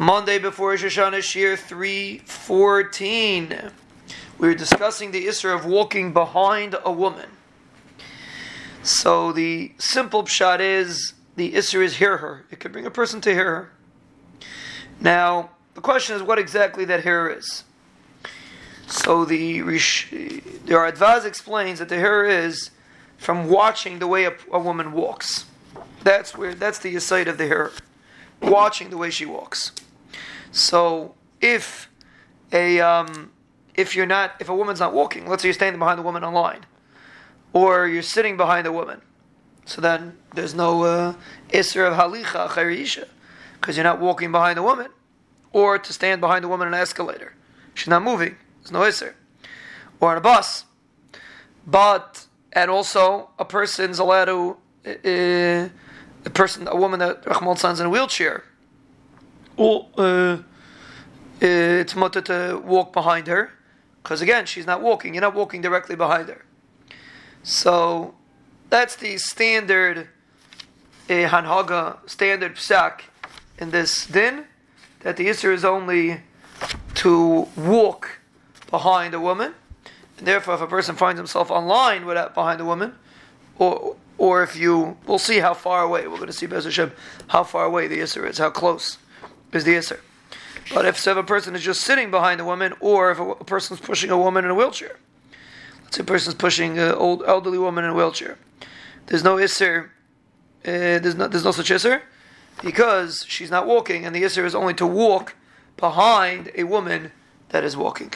Monday before Rosh Hashanah, Shiur 314. We were discussing the issue of walking behind a woman. So the simple pshat is the issue is hirhur. It could bring a person to hirhur. Now, the question is what exactly that hear is. So the the Radvaz explains that the hear is from watching the way a, a, woman walks. That's where that's the aside of the hear, watching the way she walks. So if a um, if you're not if a woman's not walking, let's say you're standing behind a woman online, or you're sitting behind a woman, so then there's no uh, isser of halicha achar isha, because you're not walking behind a woman, or to stand behind a woman in an escalator, she's not moving. There's no isser, or on a bus, but and also a person's allowed to. Uh, a person, a woman that Rahman stands in a wheelchair, or uh, it's mutar to walk behind her, because again, she's not walking. You're not walking directly behind her. So that's the standard uh, hanhaga, standard psak in this din, that the issue is only to walk behind a woman. And therefore, if a person finds himself online without behind a woman, or or if you, we'll see how far away. We're going to see Bez Hashem how far away the Isser is, how close is the Isser. But if, so if a person is just sitting behind a woman, or if a, a person is pushing a woman in a wheelchair, let's say a person is pushing an old elderly woman in a wheelchair, there's no Isser, uh, there's, no, there's no such Isser, because she's not walking, and the Isser is only to walk behind a woman that is walking.